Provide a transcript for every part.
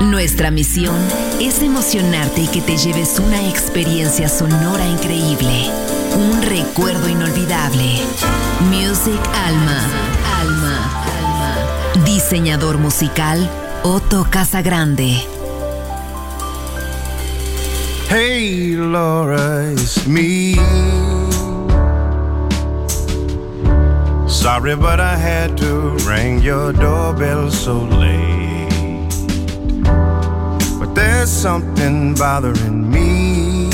Nuestra misión es emocionarte y que te lleves una experiencia sonora increíble, un recuerdo inolvidable. Music Alma, Alma, Alma. Diseñador musical Otto Casagrande. Hey Laura, it's me. Sorry, but I had to ring your doorbell so late. But there's something bothering me.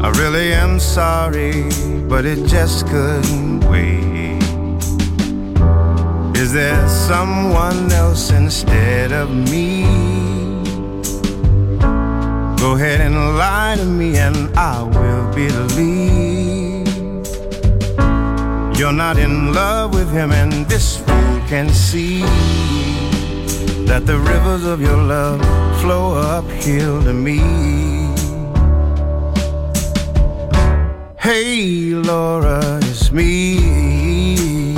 I really am sorry, but it just couldn't wait. Is there someone else instead of me? Go ahead and lie to me, and I will believe. You're not in love with him, and this fool can see that the rivers of your love flow uphill to me. Hey, Laura, it's me.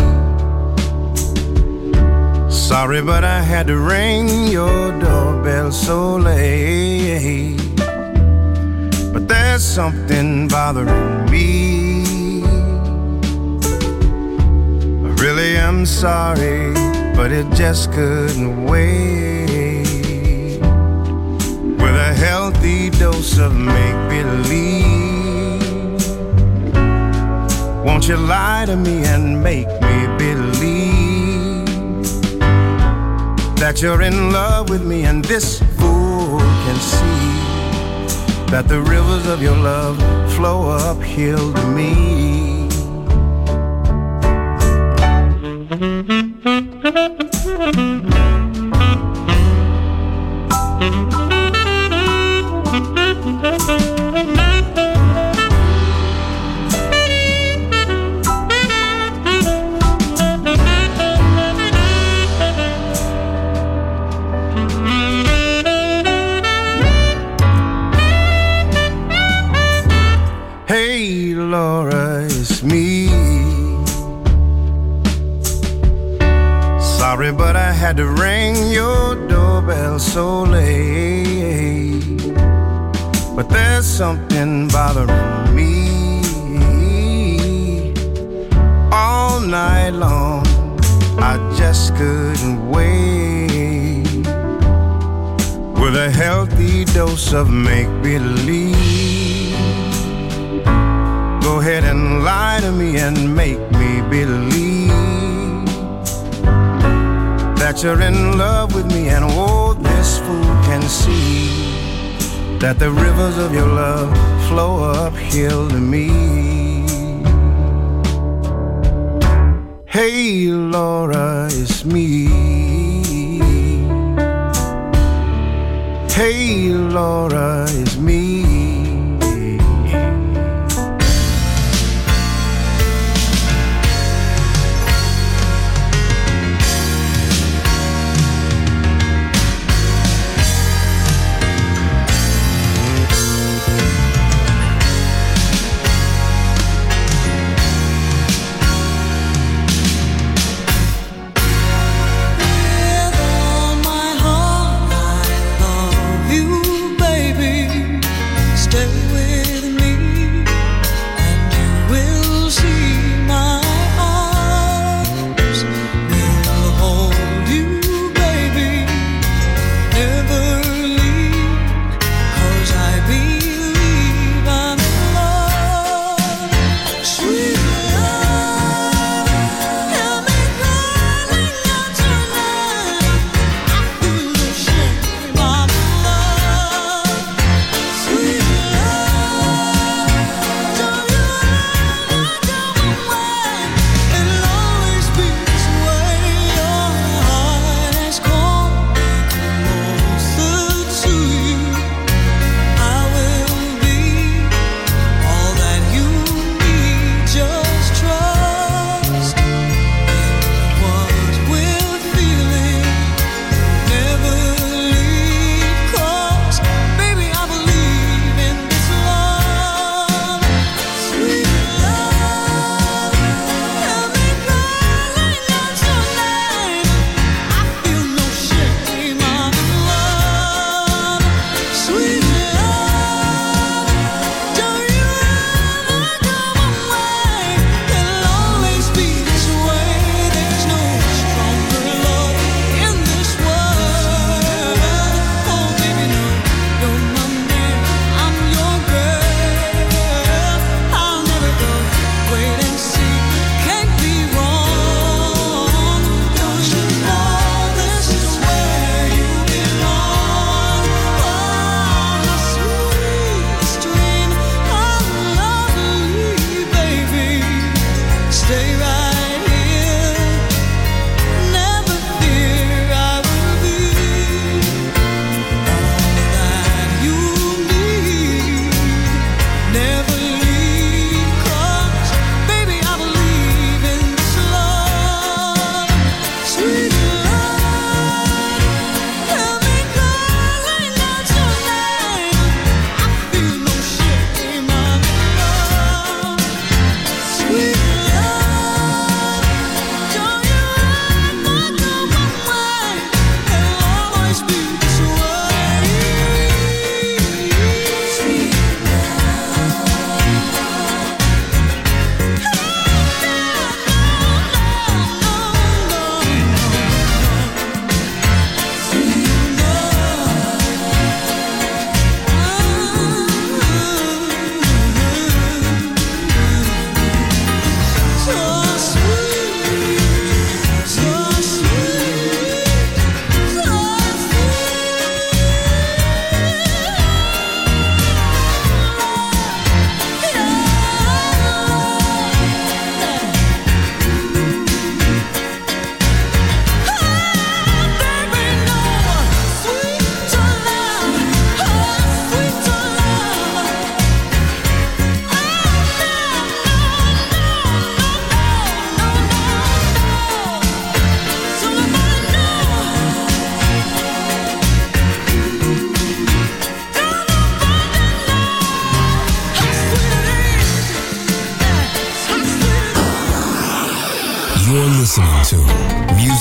Sorry, but I had to ring your doorbell so late. But there's something bothering me. Am sorry, but it just couldn't wait. With a healthy dose of make believe, won't you lie to me and make me believe that you're in love with me and this fool can see that the rivers of your love flow uphill to me. It's me. Sorry, but I had to ring your doorbell so late. But there's something bothering me. All night long, I just couldn't wait. With a healthy dose of make believe. Go ahead and lie to me and make me believe that you're in love with me, and oh, this fool can see that the rivers of your love flow uphill to me. Hey, Laura, it's me. Hey, Laura, it's me.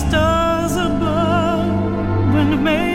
stars above when made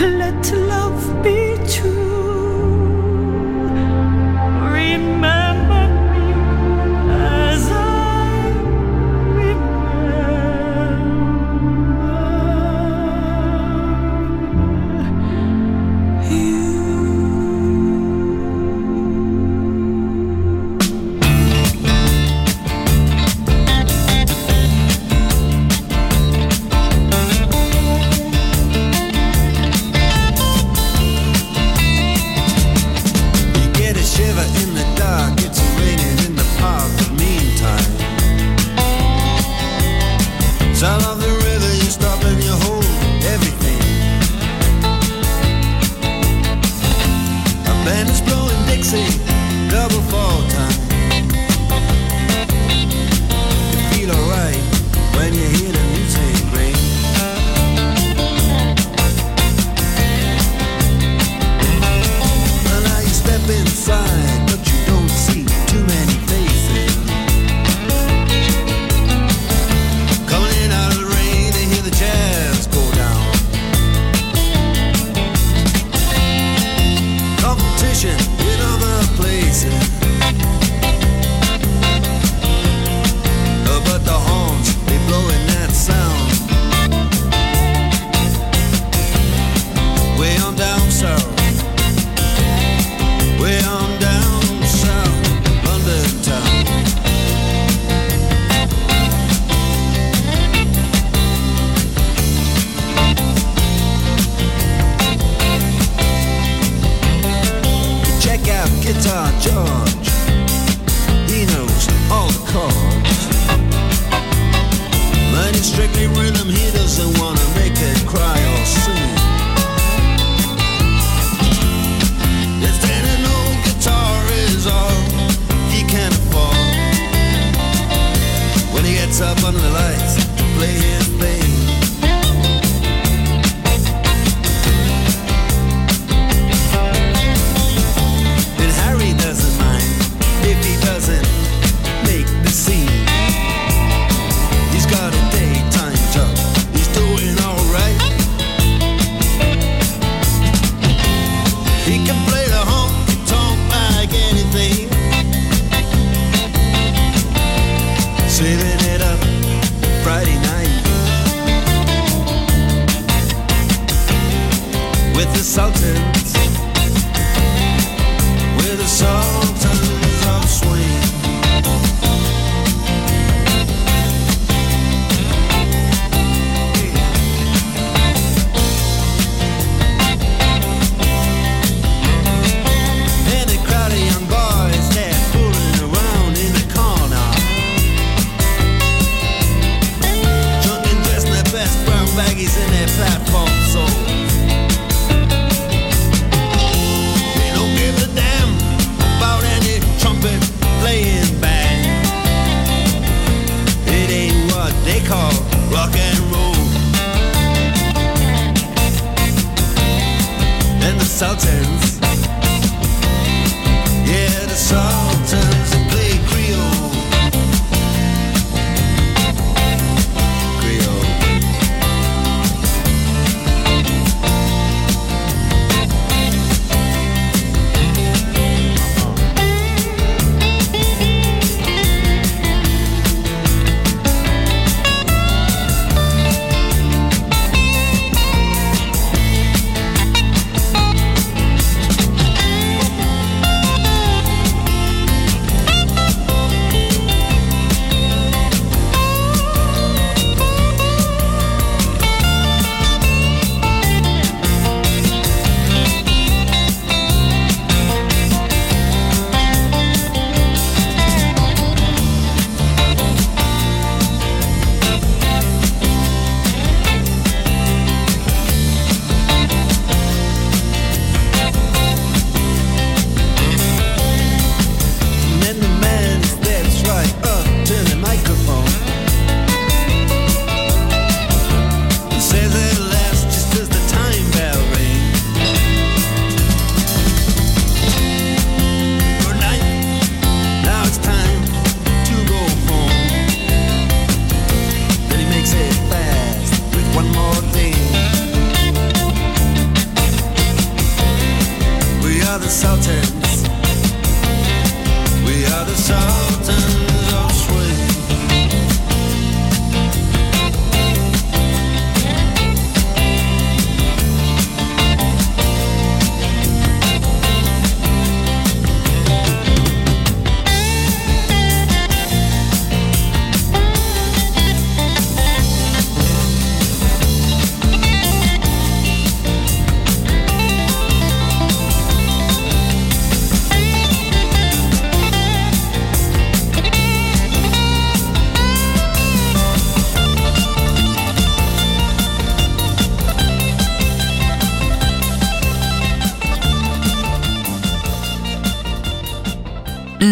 Let love be true.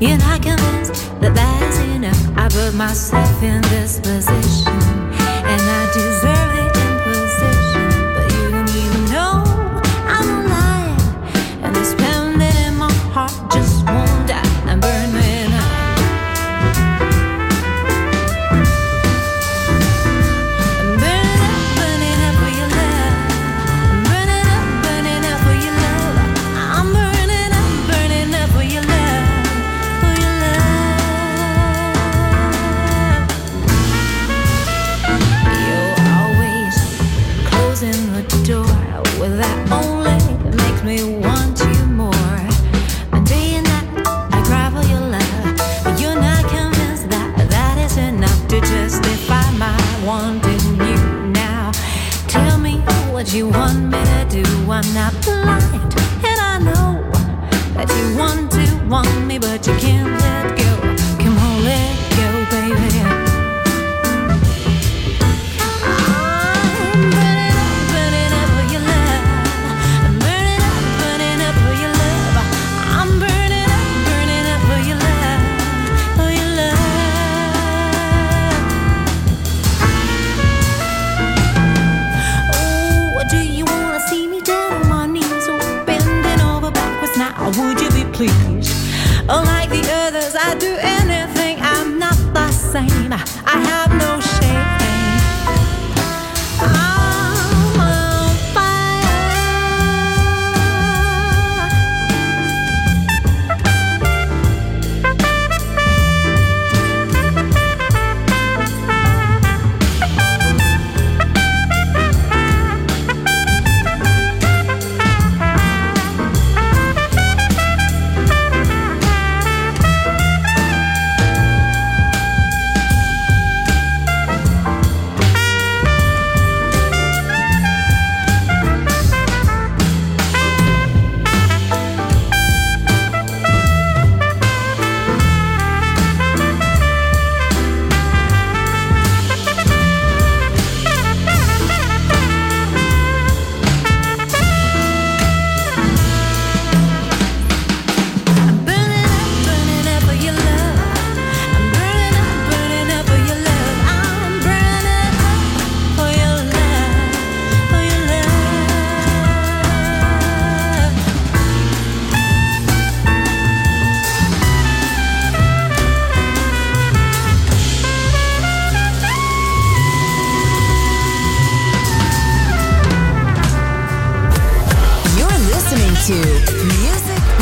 You're not convinced that that is enough. I put myself in this position.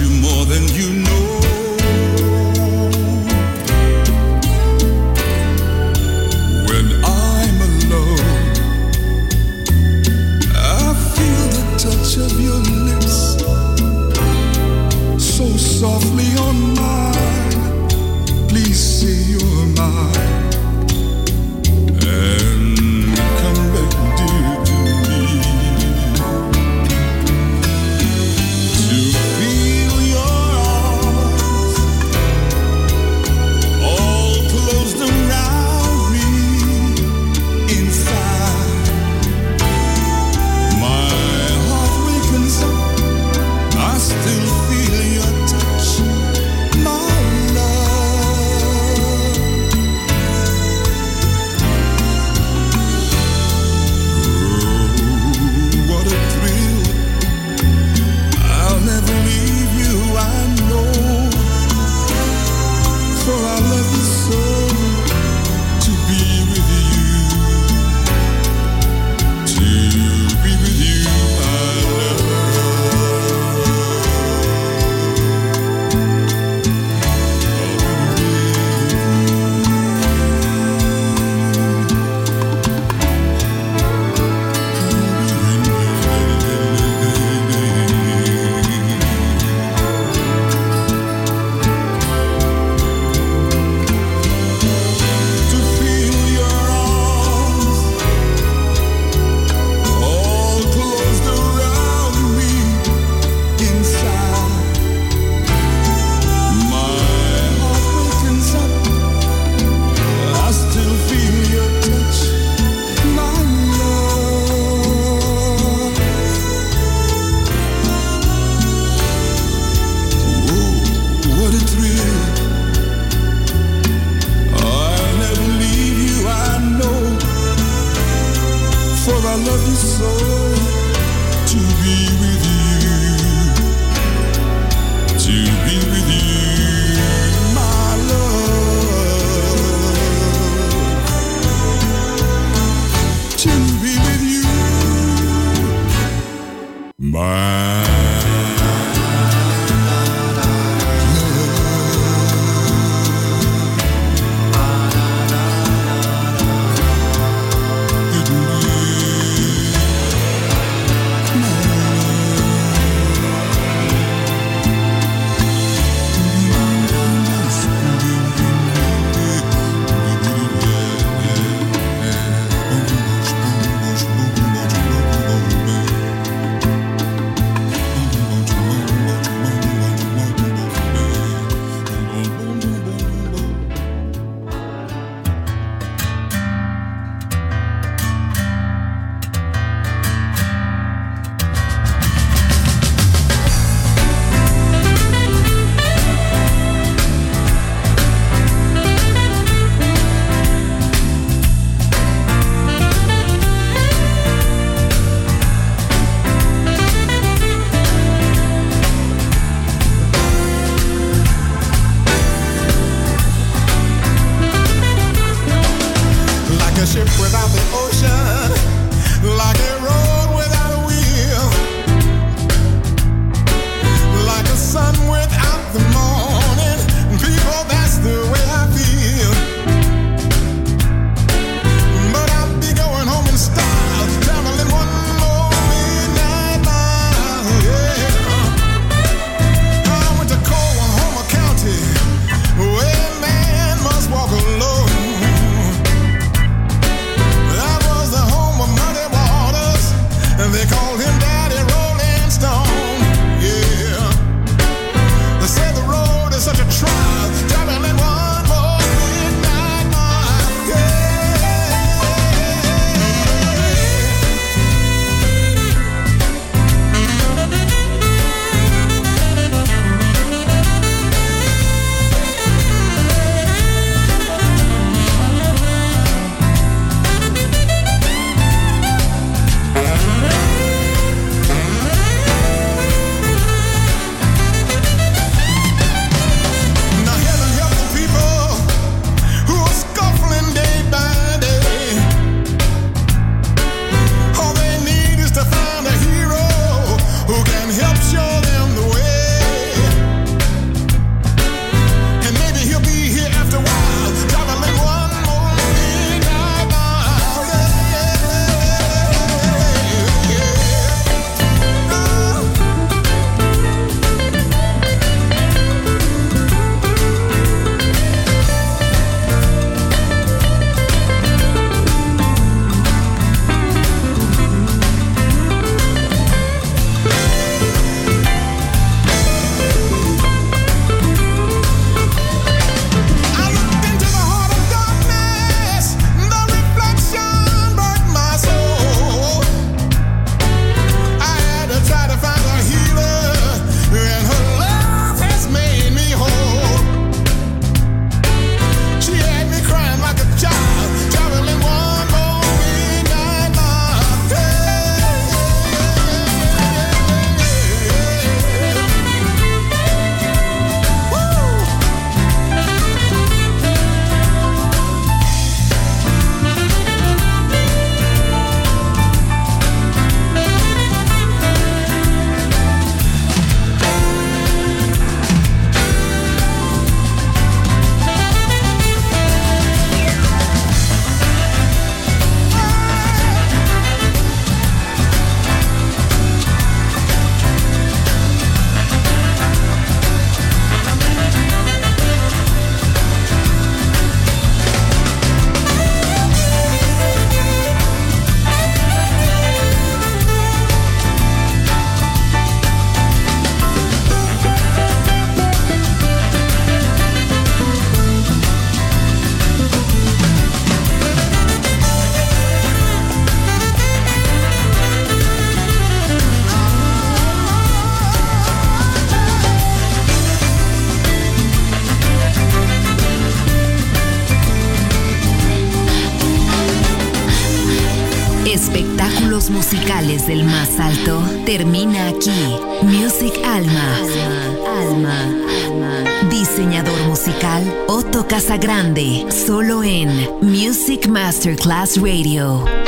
you more than you know. Masterclass Radio.